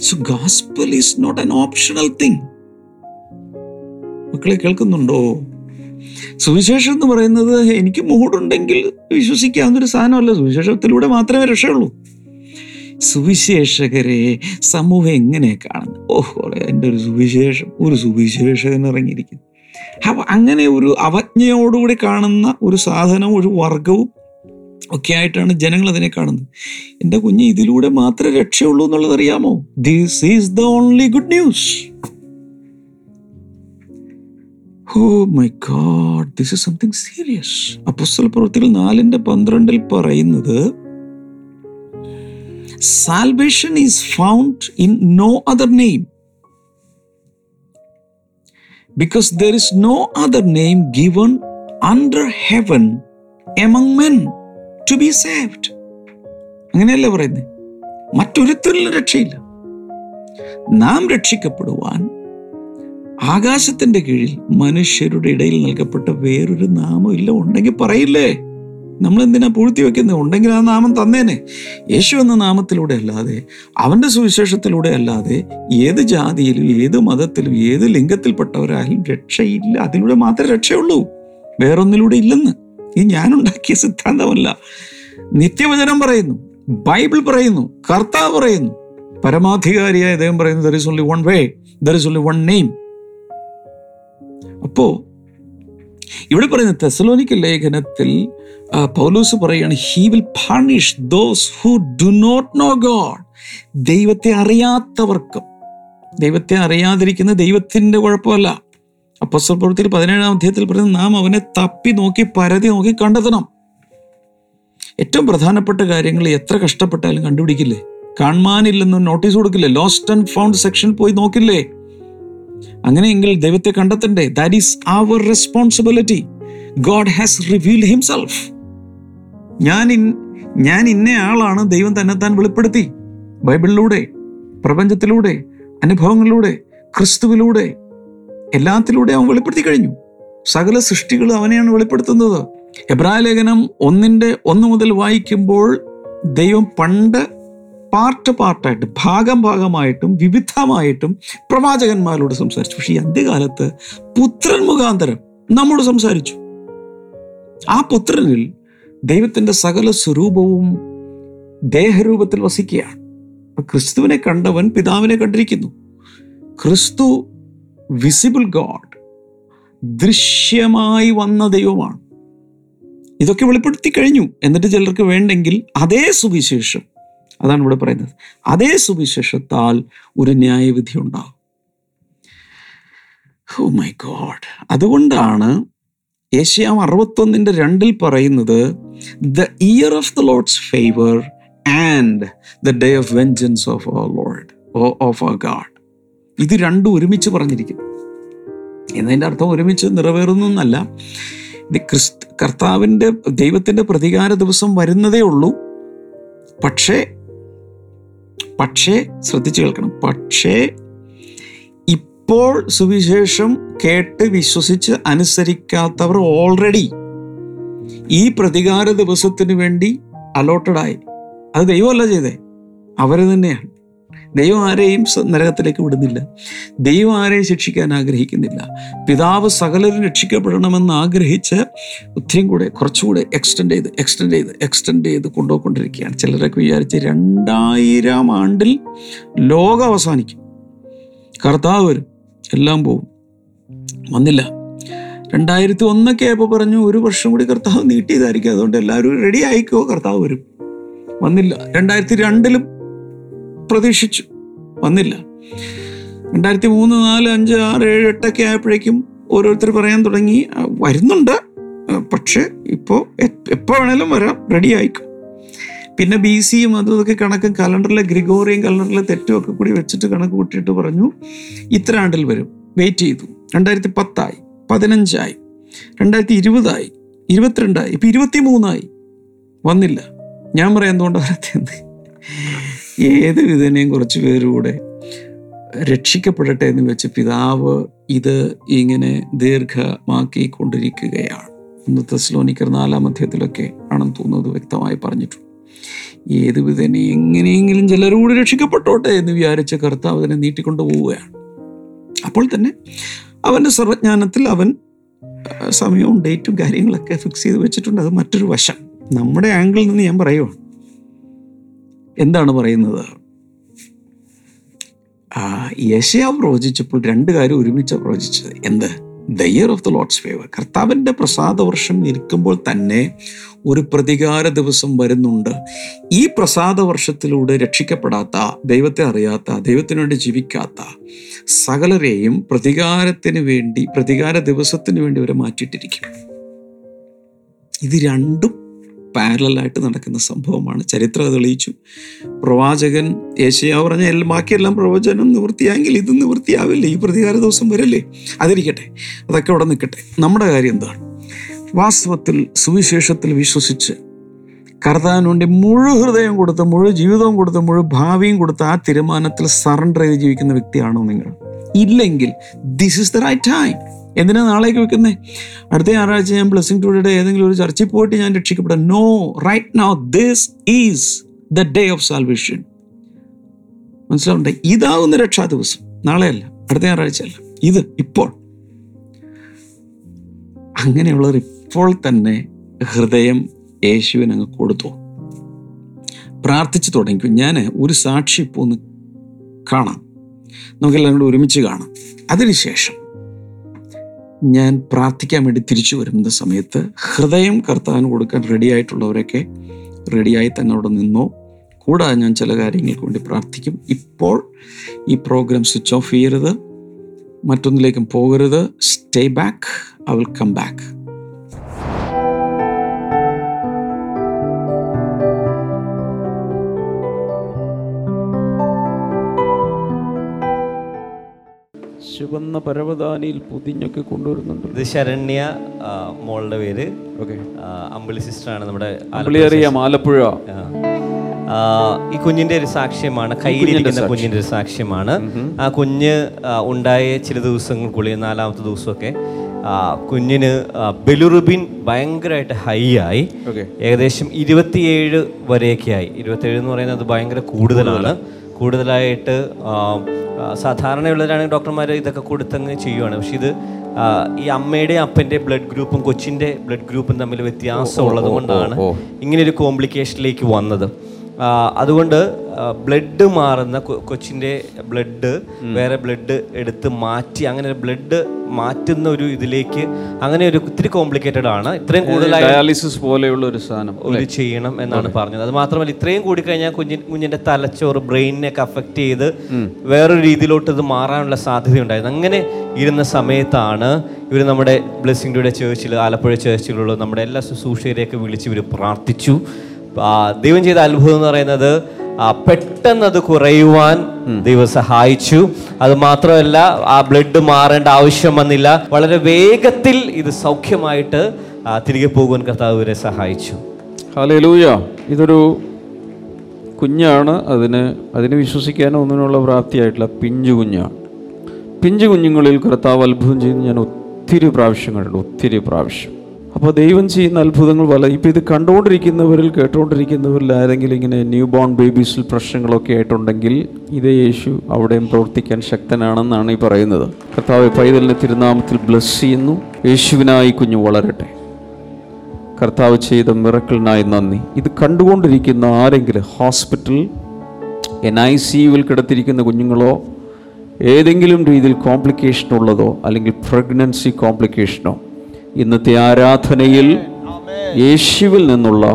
So gospel is not an optional thing മക്കളെ കേൾക്കുന്നുണ്ടോ? സുവിശേഷം എന്ന് പറയുന്നത് എനിക്ക് മൂടുണ്ടെങ്കിൽ വിശ്വസിക്കാവുന്ന ഒരു സാധനമല്ല. സുവിശേഷത്തിലൂടെ മാത്രമേ രക്ഷയുള്ളൂ. സുവിശേഷകരെ സമൂഹം എങ്ങനെ കാണുന്നു? ഓഹോ എന്റെ ഒരു സുവിശേഷം ഒരു സുവിശേഷകൻ ഇറങ്ങിയിരിക്കുന്നു അപ്പൊ അങ്ങനെ ഒരു അവജ്ഞയോടുകൂടി കാണുന്ന ഒരു സാധനവും ഒരു വർഗവും ഒക്കെ ആയിട്ടാണ് ജനങ്ങൾ അതിനെ കാണുന്നത്. എന്റെ കുഞ്ഞ് ഇതിലൂടെ മാത്രമേ രക്ഷയുള്ളൂ എന്നുള്ളത് അറിയാമോ? This is the only good news oh my God this is something serious അപ്പസ്തല പ്രവൃത്തികൾ നാലിന്റെ പന്ത്രണ്ടിൽ പറയുന്നത് salvation is found in no other name because there is no other name given under heaven among men to be saved അങ്ങനെയല്ലേ പറയുന്നത് മറ്റൊരുത്തരിലും രക്ഷയില്ല. നാം രക്ഷിക്കപ്പെടുവാൻ ആകാശത്തിന്റെ കീഴിൽ മനുഷ്യരുടെ ഇടയിൽ നൽകപ്പെട്ട വേറൊരു നാമം ഇല്ല. ഉണ്ടെങ്കിൽ പറയില്ലേ? നമ്മൾ എന്തിനാ പൂഴ്ത്തി വെക്കുന്നത് ഉണ്ടെങ്കിൽ ആ നാമം തന്നേനെ. യേശു എന്ന നാമത്തിലൂടെ അല്ലാതെ അവന്റെ സുവിശേഷത്തിലൂടെ അല്ലാതെ ഏത് ജാതിയിലും ഏത് മതത്തിലും ഏത് ലിംഗത്തിൽപ്പെട്ടവരായാലും രക്ഷയില്ല. അതിലൂടെ മാത്രമേ രക്ഷയുള്ളൂ. വേറൊന്നിലൂടെ ഇല്ലെന്ന്. ഇത് ഞാനുണ്ടാക്കിയ സിദ്ധാന്തമല്ല. നിത്യവചനം പറയുന്നു ബൈബിൾ പറയുന്നു കർത്താവ് പറയുന്നു. പരമാധികാരിയായ ദൈവം പറയുന്നു there is only one way there is only one name അപ്പോ ഇവിടെ പറയുന്ന തെസലോനിക്ക ലേഖനത്തിൽ പൗലൂസ് പറയുകയാണ് he will punish those who do not know God ദൈവത്തെ അറിയാത്തവർക്കും ദൈവത്തെ അറിയാതിരിക്കുന്ന ദൈവത്തിന്റെ കുഴപ്പമല്ല. അപ്പസ്വൽ പ്രവൃത്തിയിൽ പതിനേഴാം അധ്യായത്തിൽ പറയുന്നത് നാം അവനെ തപ്പി നോക്കി പരതി നോക്കി കണ്ടെത്തണം. ഏറ്റവും പ്രധാനപ്പെട്ട കാര്യങ്ങൾ എത്ര കഷ്ടപ്പെട്ടാലും കണ്ടുപിടിക്കില്ലേ? കാണാനില്ലെന്ന് നോട്ടീസ് കൊടുക്കില്ലേ? ലോസ്റ്റ് ആൻഡ് ഫൗണ്ട് സെക്ഷൻ പോയി നോക്കില്ലേ? അങ്ങനെയെങ്കിൽ ദൈവത്തെ കണ്ടെത്തണ്ടേ? That is our responsibility God has revealed himself ഞാൻ ഞാൻ ഇന്ന ആളാണ് ദൈവം തന്നെത്താൻ വെളിപ്പെടുത്തി. ബൈബിളിലൂടെ പ്രപഞ്ചത്തിലൂടെ അനുഭവങ്ങളിലൂടെ ക്രിസ്തുവിലൂടെ എല്ലാത്തിലൂടെ അവൻ വെളിപ്പെടുത്തി കഴിഞ്ഞു. സകല സൃഷ്ടികൾ അവനെയാണ് വെളിപ്പെടുത്തുന്നത്. എബ്രായ ലേഖനം ഒന്നിന്റെ ഒന്ന് മുതൽ വായിക്കുമ്പോൾ ദൈവം പണ്ട് പാർട്ട് പാർട്ടായിട്ട് ഭാഗം ഭാഗമായിട്ടും വിവിധമായിട്ടും പ്രവാചകന്മാരോട് സംസാരിച്ചു. പക്ഷേ ഈ അന്ത്യകാലത്ത് പുത്രൻ മുഖാന്തരം നമ്മോട് സംസാരിച്ചു. ആ പുത്രനിൽ ദൈവത്തിന്റെ സകല സ്വരൂപവും ദേഹരൂപത്തിൽ വസിക്കുകയാണ്. ക്രിസ്തുവിനെ കണ്ടവൻ പിതാവിനെ കണ്ടിരിക്കുന്നു. ക്രിസ്തു വിസിബിൾ ഗോഡ് ദൃശ്യമായി വന്ന ദൈവമാണ്. ഇതൊക്കെ വെളിപ്പെടുത്തി കഴിഞ്ഞു. എന്നിട്ട് ചിലർക്ക് വേണ്ടെങ്കിൽ അതേ സുവിശേഷം. അതാണ് ഇവിടെ പറയുന്നത്. അതേ സുവിശേഷത്താൽ ഒരു ന്യായവിധി ഉണ്ടാകും. ഓ മൈ ഗോഡ് അതുകൊണ്ടാണ് ഏഷ്യാം അറുപത്തൊന്നിന്റെ രണ്ടിൽ പറയുന്നത് the year of the Lord's favour and the day of vengeance of our Lord of our God ഇത് രണ്ടും ഒരുമിച്ച് പറഞ്ഞിരിക്കും എന്നതിന്റെ അർത്ഥം ഒരുമിച്ച് നിറവേറുന്നു എന്നല്ല. ഇത് ക്രിസ്തു കർത്താവിന്റെ ദൈവത്തിന്റെ പ്രതികാര ദിവസം വരുന്നതേ ഉള്ളൂ. പക്ഷേ പക്ഷേ ശ്രദ്ധിച്ചു കേൾക്കണം. പക്ഷേ ഇപ്പോൾ സുവിശേഷം കേട്ട് വിശ്വസിച്ച് അനുസരിക്കാത്തവർ ഓൾറെഡി ഈ പ്രതികാര ദിവസത്തിന് വേണ്ടി അലോട്ടഡായി അത് ദൈവമല്ല ചെയ്തേ. അവർ തന്നെയാണ്. ദൈവം ആരെയും നരകത്തിലേക്ക് വിടുന്നില്ല. ദൈവം ആരെയും ശിക്ഷിക്കാൻ ആഗ്രഹിക്കുന്നില്ല. പിതാവ് സകലരും രക്ഷിക്കപ്പെടണമെന്ന് ആഗ്രഹിച്ച് ഒത്തിരിയും കൂടെ കുറച്ചുകൂടെ എക്സ്റ്റെൻഡ് ചെയ്ത് എക്സ്റ്റെൻഡ് ചെയ്ത് എക്സ്റ്റെൻഡ് ചെയ്ത് കൊണ്ടുപോയിക്കൊണ്ടിരിക്കുകയാണ്. ചിലരൊക്കെ വിചാരിച്ച് രണ്ടായിരം ആണ്ടിൽ ലോകം അവസാനിക്കും. കർത്താവ് വരും. എല്ലാം പോവും. വന്നില്ല. രണ്ടായിരത്തി ഒന്നൊക്കെ ആയപ്പോൾ പറഞ്ഞു ഒരു വർഷം കൂടി കർത്താവ് നീട്ടിയതായിരിക്കും. അതുകൊണ്ട് എല്ലാവരും റെഡി ആയിക്കോ കർത്താവ് വരും. വന്നില്ല. രണ്ടായിരത്തി രണ്ടിലും പ്രതീക്ഷിച്ചു. വന്നില്ല. രണ്ടായിരത്തി മൂന്ന് നാല് അഞ്ച് ആറ് ഏഴ് എട്ടൊക്കെ ആയപ്പോഴേക്കും ഓരോരുത്തർ പറയാൻ തുടങ്ങി. വരുന്നുണ്ട്. പക്ഷേ ഇപ്പോൾ എപ്പോൾ വേണേലും വരാം. റെഡി ആയിക്കും. പിന്നെ ബി സിയും അതും ഇതൊക്കെ കണക്കും കലണ്ടറിലെ ഗ്രിഗോറിയൻ കലണ്ടറിലെ തെറ്റും ഒക്കെ കൂടി വെച്ചിട്ട് കണക്ക് കൂട്ടിയിട്ട് പറഞ്ഞു ഇത്ര ആണ്ടിൽ വരും. വെയിറ്റ് ചെയ്തു. രണ്ടായിരത്തി പത്തായി പതിനഞ്ചായി. രണ്ടായിരത്തി ഇരുപതായി ഇരുപത്തിരണ്ടായി. ഇപ്പം ഇരുപത്തി മൂന്നായി വന്നില്ല. ഞാൻ പറയാം എന്തുകൊണ്ട് വരത്തെന്ന് ഏത് വിധനെയും കുറച്ച് പേരൂടെ രക്ഷിക്കപ്പെടട്ടെ എന്ന് വെച്ച് പിതാവ് ഇത് ഇങ്ങനെ ദീർഘമാക്കി കൊണ്ടിരിക്കുകയാണ് ഒന്ന് തെസ്ലോനിക്കർ നാലാം അധ്യായത്തിലൊക്കെ ആണെന്ന് തോന്നുന്നത് വ്യക്തമായി പറഞ്ഞിട്ടുണ്ട്. ഏത് വിധേനെ എങ്ങനെയെങ്കിലും ചിലരൂടെ രക്ഷിക്കപ്പെട്ടോട്ടെ എന്ന് വിചാരിച്ച കർത്താവ് അതിനെ നീട്ടിക്കൊണ്ടു പോവുകയാണ്. അപ്പോൾ തന്നെ അവന്റെ സർവജ്ഞാനത്തിൽ അവൻ സമയവും ഡേറ്റും കാര്യങ്ങളൊക്കെ ഫിക്സ് ചെയ്ത് വെച്ചിട്ടുണ്ട്. അത് മറ്റൊരു വശം. നമ്മുടെ ആംഗിളിൽ നിന്ന് ഞാൻ പറയുവാണ്. എന്താണ് പറയുന്നത്? ആ, യെശയ്യാവ് പ്രവചിച്ചപ്പോൾ രണ്ട് കാര്യം ഒരുമിച്ച് പ്രവചിച്ചത്. എന്ത്? The year of the Lord's favour കർത്താവിന്റെ പ്രസാദവർഷം നിൽക്കുമ്പോൾ തന്നെ ഒരു പ്രതികാര ദിവസം വരുന്നുണ്ട്. ഈ പ്രസാദവർഷത്തിലൂടെ രക്ഷിക്കപ്പെടാത്ത ദൈവത്തെ അറിയാത്ത ദൈവത്തിനു വേണ്ടി ജീവിക്കാത്ത സകലരെയും പ്രതികാരത്തിന് വേണ്ടി പ്രതികാര ദിവസത്തിന് വേണ്ടി അവരെ മാറ്റിയിട്ടിരിക്കും. ഇത് രണ്ടും പാരലായിട്ട് നടക്കുന്ന സംഭവമാണ്. ചരിത്രം തെളിയിച്ചു. പ്രവാചകൻ യേശയാവ് പറഞ്ഞ എല്ലാം ബാക്കിയെല്ലാം പ്രവചനം നിവൃത്തിയായെങ്കിൽ ഇത് നിവൃത്തിയാവില്ല. ഈ പ്രതികാര ദിവസം വരല്ലേ? അതിരിക്കട്ടെ. അതൊക്കെ അവിടെ നിൽക്കട്ടെ. നമ്മുടെ കാര്യം എന്താണ്? വാസ്തവത്തിൽ സുവിശേഷത്തിൽ വിശ്വസിച്ച് കർത്താവിന് വേണ്ടി മുഴു ഹൃദയം കൊടുത്ത് മുഴു ജീവിതവും കൊടുത്ത് മുഴു ഭാവിയും കൊടുത്ത് ആ തീരുമാനത്തിൽ സറണ്ടർ ചെയ്ത് ജീവിക്കുന്ന വ്യക്തിയാണോ നിങ്ങൾ? ഇല്ലെങ്കിൽ this is the right time എന്തിനാ നാളേക്ക് വെക്കുന്നേ? അടുത്ത ഞായറാഴ്ച ഞാൻ ബ്ലെസ്സിങ് ടുഡേയുടെ ഏതെങ്കിലും ഒരു ചർച്ചിൽ പോയിട്ട് ഞാൻ രക്ഷിക്കപ്പെടാം. No right now this is the day of salvation മനസ്സിലാവണ്ടേ ഇതാവുന്ന രക്ഷാ ദിവസം. നാളെയല്ല അടുത്ത ഞായറാഴ്ച അല്ല. ഇത് ഇപ്പോൾ. അങ്ങനെയുള്ളവർ ഇപ്പോൾ തന്നെ ഹൃദയം യേശുവിന് അങ്ങ് കൊടുത്തു. പ്രാർത്ഥിച്ചു തുടങ്ങിക്കും. ഞാൻ ഒരു സാക്ഷി ഇപ്പോൾ ഒന്ന് കാണാം. നമുക്കെല്ലാം കൂടെ ഒരുമിച്ച് കാണാം. അതിനുശേഷം ഞാൻ പ്രാർത്ഥിക്കാൻ വേണ്ടി തിരിച്ചു വരുന്ന സമയത്ത് ഹൃദയം കർത്താവിന് കൊടുക്കാൻ റെഡി ആയിട്ടുള്ളവരൊക്കെ റെഡിയായി തന്നെ അവിടെ നിന്നോ. കൂടാതെ ഞാൻ ചില കാര്യങ്ങൾക്ക് വേണ്ടി പ്രാർത്ഥിക്കും. ഇപ്പോൾ ഈ പ്രോഗ്രാം സ്വിച്ച് ഓഫ് ചെയ്യരുത്. മറ്റൊന്നിലേക്കും പോകരുത്. Stay back I will come back ചുവന്ന പരവതാനിയിൽ പുതിഞ്ഞൊക്കെ കൊണ്ടുവരുന്നുണ്ട്. ഇത് ശരണ്യ ആ, മോളുടെ പേര്. ഓക്കെ. ആ, അമ്പിളി സിസ്റ്ററാണ് നമ്മുടെ പുള്ളി അറിയാം ആലപ്പുഴ. ആ. ആ, ഈ കുഞ്ഞിന്റെ ഒരു സാക്ഷ്യമാണ് കയ്യിലിരിക്കുന്ന കുഞ്ഞിന്റെ ഒരു സാക്ഷ്യമാണ്. ആ കുഞ്ഞ് ആ, ഉണ്ടായ ചില ദിവസങ്ങൾക്കുള്ളിൽ നാലാമത്തെ ദിവസമൊക്കെ ആ, കുഞ്ഞിന് ബെലുറുബിൻ ഭയങ്കരമായിട്ട് ഹൈ ആയി. ഏകദേശം ഇരുപത്തിയേഴ് വരെയൊക്കെ ആയി. ഇരുപത്തിയേഴ് എന്ന് പറയുന്നത് ഭയങ്കര കൂടുതലാണ്. കൂടുതലായിട്ട് സാധാരണയുള്ളവരാണെങ്കിൽ ഡോക്ടർമാർ ഇതൊക്കെ കൊടുത്തങ്ങ് ചെയ്യുവാണ്. പക്ഷെ ഇത് ഈ അമ്മയുടെ അപ്പന്റെ ബ്ലഡ് ഗ്രൂപ്പും കൊച്ചിന്റെ ബ്ലഡ് ഗ്രൂപ്പും തമ്മിൽ വ്യത്യാസം ഉള്ളതുകൊണ്ടാണ് ഇങ്ങനെയൊരു കോംപ്ലിക്കേഷനിലേക്ക് വന്നത്. അതുകൊണ്ട് ബ്ലഡ് മാറുന്ന കൊച്ചിന്റെ ബ്ലഡ് വേറെ ബ്ലഡ് എടുത്ത് മാറ്റി അങ്ങനെ ബ്ലഡ് മാറ്റുന്ന ഒരു ഇതിലേക്ക് അങ്ങനെ ഒരു ഒത്തിരി കോംപ്ലിക്കേറ്റഡ് ആണ്. ഇത്രയും കൂടുതൽ ഡയാലിസിസ് പോലെയുള്ള ഒരു സാധനം ഒരു ചെയ്യണം എന്നാണ് പറഞ്ഞത്. അത് മാത്രമല്ല ഇത്രയും കൂടി കഴിഞ്ഞാൽ കുഞ്ഞിൻ കുഞ്ഞിന്റെ തലച്ചോറ് ബ്രെയിനിനെയൊക്കെ അഫക്റ്റ് ചെയ്ത് വേറൊരു രീതിയിലോട്ട് ഇത് മാറാനുള്ള സാധ്യതയുണ്ടായിരുന്നു. അങ്ങനെ ഇരുന്ന സമയത്താണ് ഇവർ നമ്മുടെ ബ്ലെസ്സിംഗ് ഡേയുടെ ചേർച്ചിൽ ആലപ്പുഴ ചേർച്ചിലുള്ള നമ്മുടെ എല്ലാ ശുശ്രൂഷകരെയൊക്കെ വിളിച്ച് ഇവർ പ്രാർത്ഥിച്ചു. ദൈവം ചെയ്ത അത്ഭുതം എന്ന് പറയുന്നത് പെട്ടെന്ന് അത് കുറയുവാൻ ദൈവം സഹായിച്ചു. അത് മാത്രമല്ല ആ ബ്ലഡ് മാറേണ്ട ആവശ്യം വന്നില്ല. വളരെ വേഗത്തിൽ ഇത് സൗഖ്യമായിട്ട് തിരികെ പോകുവാൻ കർത്താവ് ഇവരെ സഹായിച്ചു. ഹലൂയ ഇതൊരു കുഞ്ഞാണ്. അതിന് അതിന് വിശ്വസിക്കാനോ ഒന്നിനുള്ള പ്രാപ്തിയായിട്ടില്ല പിഞ്ചു കുഞ്ഞാണ് പിഞ്ചു കുഞ്ഞുങ്ങളിൽ കർത്താവ് അത്ഭുതം ചെയ്യുന്ന. ഞാൻ ഒത്തിരി പ്രാവശ്യം കണ്ടിട്ടുണ്ട്. ഒത്തിരി പ്രാവശ്യം. അപ്പോൾ ദൈവം ചെയ്യുന്ന അത്ഭുതങ്ങൾ പല ഇപ്പോൾ ഇത് കണ്ടുകൊണ്ടിരിക്കുന്നവരിൽ കേട്ടുകൊണ്ടിരിക്കുന്നവരിൽ ആരെങ്കിലും ഇങ്ങനെ ന്യൂ ബോൺ ബേബീസിൽ പ്രശ്നങ്ങളൊക്കെ ആയിട്ടുണ്ടെങ്കിൽ ഇതേ യേശു അവിടെയും പ്രവർത്തിക്കാൻ ശക്തനാണെന്നാണ് ഈ പറയുന്നത്. കർത്താവ് പൈതലിനെ തിരുനാമത്തിൽ ബ്ലസ് ചെയ്യുന്നു. യേശുവിനായി കുഞ്ഞു വളരട്ടെ. കർത്താവ് ചെയ്ത മിറക്കിളിനായി നന്ദി. ഇത് കണ്ടുകൊണ്ടിരിക്കുന്ന ആരെങ്കിലും ഹോസ്പിറ്റൽ എൻ ഐ സി യുവിൽ കിടത്തിരിക്കുന്ന കുഞ്ഞുങ്ങളോ ഏതെങ്കിലും രീതിയിൽ കോംപ്ലിക്കേഷൻ ഉള്ളതോ അല്ലെങ്കിൽ പ്രഗ്നൻസി കോംപ്ലിക്കേഷനോ ഇന്നത്തെ ആരാധനയിൽ യേശുവിൽ നിന്നുള്ള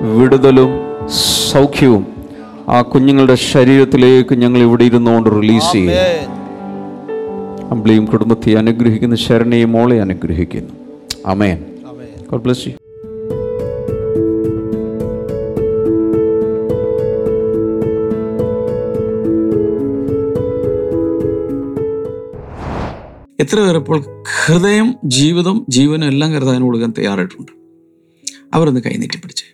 വിടുതലും സൗഖ്യവും ആ കുഞ്ഞുങ്ങളുടെ ശരീരത്തിലേക്ക് ഞങ്ങൾ ഇവിടെ ഇരുന്നുകൊണ്ട് റിലീസ് ചെയ്യും അമ്പിളിയും കുടുംബത്തെ അനുഗ്രഹിക്കുന്ന ശരണയും മോളെ അനുഗ്രഹിക്കുന്നു. അമേൻ ഗോഡ് ബ്ലസ് യു എത്ര പേർ ഹൃദയം ജീവിതം ജീവനും എല്ലാം കരുതാൻ കൊടുക്കാൻ തയ്യാറായിട്ടുണ്ട്. അവരൊന്ന് കൈ നീട്ടി പിടിച്ച്.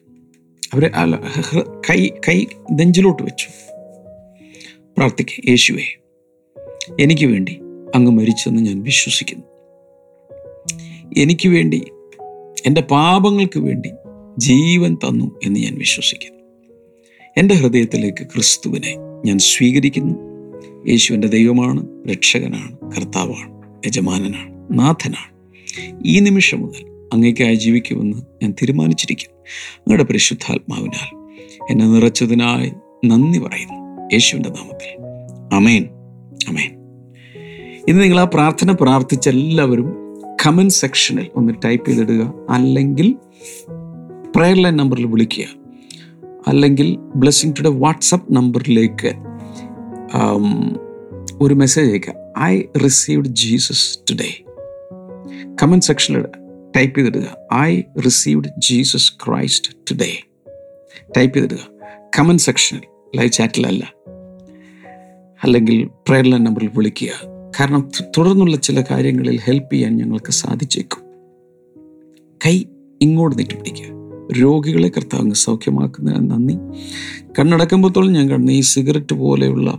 അല്ല, കൈ കൈ നെഞ്ചിലോട്ട് വെച്ചു. പ്രാർത്ഥിക്കുക യേശുവേ എനിക്ക് വേണ്ടി അങ്ങ് മരിച്ചെന്ന് ഞാൻ വിശ്വസിക്കുന്നു. എനിക്ക് വേണ്ടി എന്റെ പാപങ്ങൾക്ക് വേണ്ടി ജീവൻ തന്നു എന്ന് ഞാൻ വിശ്വസിക്കുന്നു. എന്റെ ഹൃദയത്തിലേക്ക് ക്രിസ്തുവിനെ ഞാൻ സ്വീകരിക്കുന്നു. യേശു എന്റെ ദൈവമാണ് രക്ഷകനാണ് കർത്താവാണ്. യജമാനനാണ് നാഥനാണ്. ഈ നിമിഷം മുതൽ അങ്ങേക്കായി ജീവിക്കുമെന്ന് ഞാൻ തീരുമാനിച്ചിരിക്കും അങ്ങയുടെ പരിശുദ്ധാത്മാവിനാൽ എന്നെ നിറച്ചതിനായി നന്ദി പറയുന്നു. യേശുവിന്റെ നാമത്തിൽ. അമേൻ അമേൻ ഇന്ന് നിങ്ങൾ ആ പ്രാർത്ഥന പ്രാർത്ഥിച്ച എല്ലാവരും കമന്റ് സെക്ഷനിൽ ഒന്ന് ടൈപ്പ് ചെയ്തിടുക. അല്ലെങ്കിൽ പ്രയർ ലൈൻ നമ്പറിൽ വിളിക്കുക. അല്ലെങ്കിൽ ബ്ലെസ്സിങ് ടുഡേ വാട്സപ്പ് നമ്പറിലേക്ക് ഒരു മെസ്സേജ് അയക്കുക I received Jesus today comment സെക്ഷനിൽ type ചെയ്തിടുക. I received Jesus Christ today type ചെയ്തിടുക. Comment സെക്ഷനിൽ ലൈവ് ചാറ്റിലല്ല അല്ലെങ്കിൽ ലൈൻ നമ്പറിൽ വിളിക്കുക. കാരണം തുടർന്നുള്ള ചില കാര്യങ്ങളിൽ ഹെൽപ്പ് ചെയ്യാൻ ഞങ്ങൾക്ക് സാധിച്ചേക്കും. കൈ ഇങ്ങോട്ട് നീട്ടി രോഗികളെ കർത്താവ് അങ്ങ് സൗഖ്യമാക്കുന്നതിന് നന്ദി. കണ്ണടക്കുമ്പോഴത്തോളം ഞാൻ കണ്ടു ഈ സിഗരറ്റ് പോലെയുള്ള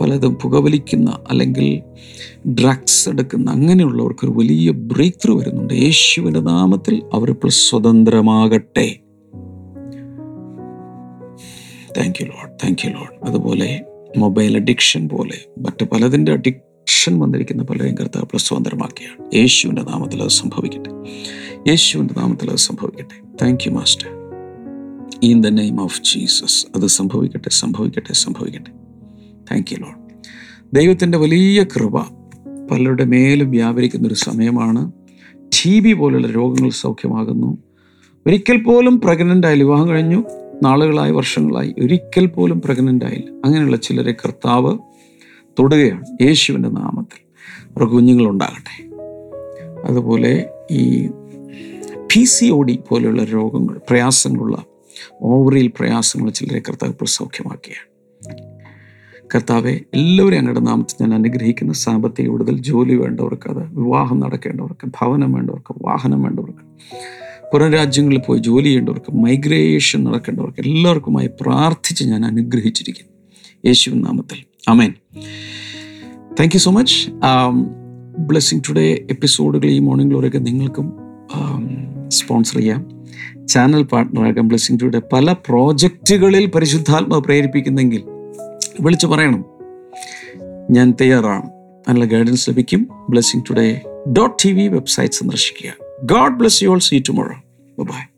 പലതും പുകവലിക്കുന്ന അല്ലെങ്കിൽ ഡ്രഗ്സ് എടുക്കുന്ന അങ്ങനെയുള്ളവർക്ക് ഒരു വലിയ ബ്രേക്ക് ത്രൂ വരുന്നുണ്ട്. യേശുവിന്റെ നാമത്തിൽ അവരിപ്പോൾ സ്വതന്ത്രമാകട്ടെ. Thank you Lord thank you Lord അതുപോലെ മൊബൈൽ അഡിക്ഷൻ പോലെ മറ്റ് പലതിന്റെ അഡിക്ഷൻ വന്നിരിക്കുന്ന പലരെയും കർത്താവ് സ്വതന്ത്രമാക്കിയാണ് യേശുവിന്റെ നാമത്തിൽ അത് സംഭവിക്കട്ടെ. യേശുവിന്റെ നാമത്തിൽ അത് സംഭവിക്കട്ടെ. Thank you master in the name of Jesus അത് സംഭവിക്കട്ടെ സംഭവിക്കട്ടെ സംഭവിക്കട്ടെ. താങ്ക് യു ലോഡ് ദൈവത്തിന്റെ വലിയ കൃപ പലരുടെ മേലും വ്യാപരിക്കുന്ന ഒരു സമയമാണ്. ടി ബി പോലുള്ള രോഗങ്ങൾ സൗഖ്യമാകുന്നു. ഒരിക്കൽ പോലും പ്രഗ്നന്റ് ആയി വിവാഹം കഴിഞ്ഞു. നാളുകളായി വർഷങ്ങളായി ഒരിക്കൽ പോലും പ്രഗ്നന്റ് ആയില്ല. അങ്ങനെയുള്ള ചിലരെ കർത്താവ് തൊടുകയാണ് യേശുവിന്റെ നാമത്തിൽ. അവർക്ക് കുഞ്ഞുങ്ങളുണ്ടാകട്ടെ. അതുപോലെ ഈ പി സി ഒ ഡി പോലെയുള്ള രോഗങ്ങൾ പ്രയാസങ്ങളുള്ള ഓവറിയിൽ പ്രയാസങ്ങൾ ചിലരെ കർത്താവ് ഇപ്പോൾ സൗഖ്യമാക്കുകയാണ് കർത്താവെ എല്ലാവരെയും അങ്ങയുടെ നാമത്തിൽ ഞാൻ അനുഗ്രഹിക്കുന്ന. സാമ്പത്തിക വിടുതൽ ജോലി വേണ്ടവർക്ക് അത് വിവാഹം നടക്കേണ്ടവർക്ക് ഭവനം വേണ്ടവർക്ക് വാഹനം വേണ്ടവർക്ക് പുറം രാജ്യങ്ങളിൽ പോയി ജോലി ചെയ്യേണ്ടവർക്ക് മൈഗ്രേഷൻ നടക്കേണ്ടവർക്ക് എല്ലാവർക്കുമായി പ്രാർത്ഥിച്ച് ഞാൻ അനുഗ്രഹിച്ചിരിക്കുന്നു. യേശു നാമത്തിൽ. Amen thank you so much blessing today എപ്പിസോഡുകൾ ഈ മോർണിംഗ് മോർണിംഗിലൂടെയൊക്കെ നിങ്ങൾക്കും സ്പോൺസർ ചെയ്യാം. ചാനൽ പാർട്ട്ണറാകാം ബ്ലെസ്സിങ് ടുഡേ പല പ്രോജക്റ്റുകളിൽ പരിശുദ്ധാത്മ പ്രേരിപ്പിക്കുന്നെങ്കിൽ വിളിച്ചു പറയണം. ഞാൻ തയ്യാറാണ്. നല്ല ഗൈഡൻസ് ലഭിക്കും. Blessing today dot T V website സന്ദർശിക്കുക. God bless you all see tomorrow bye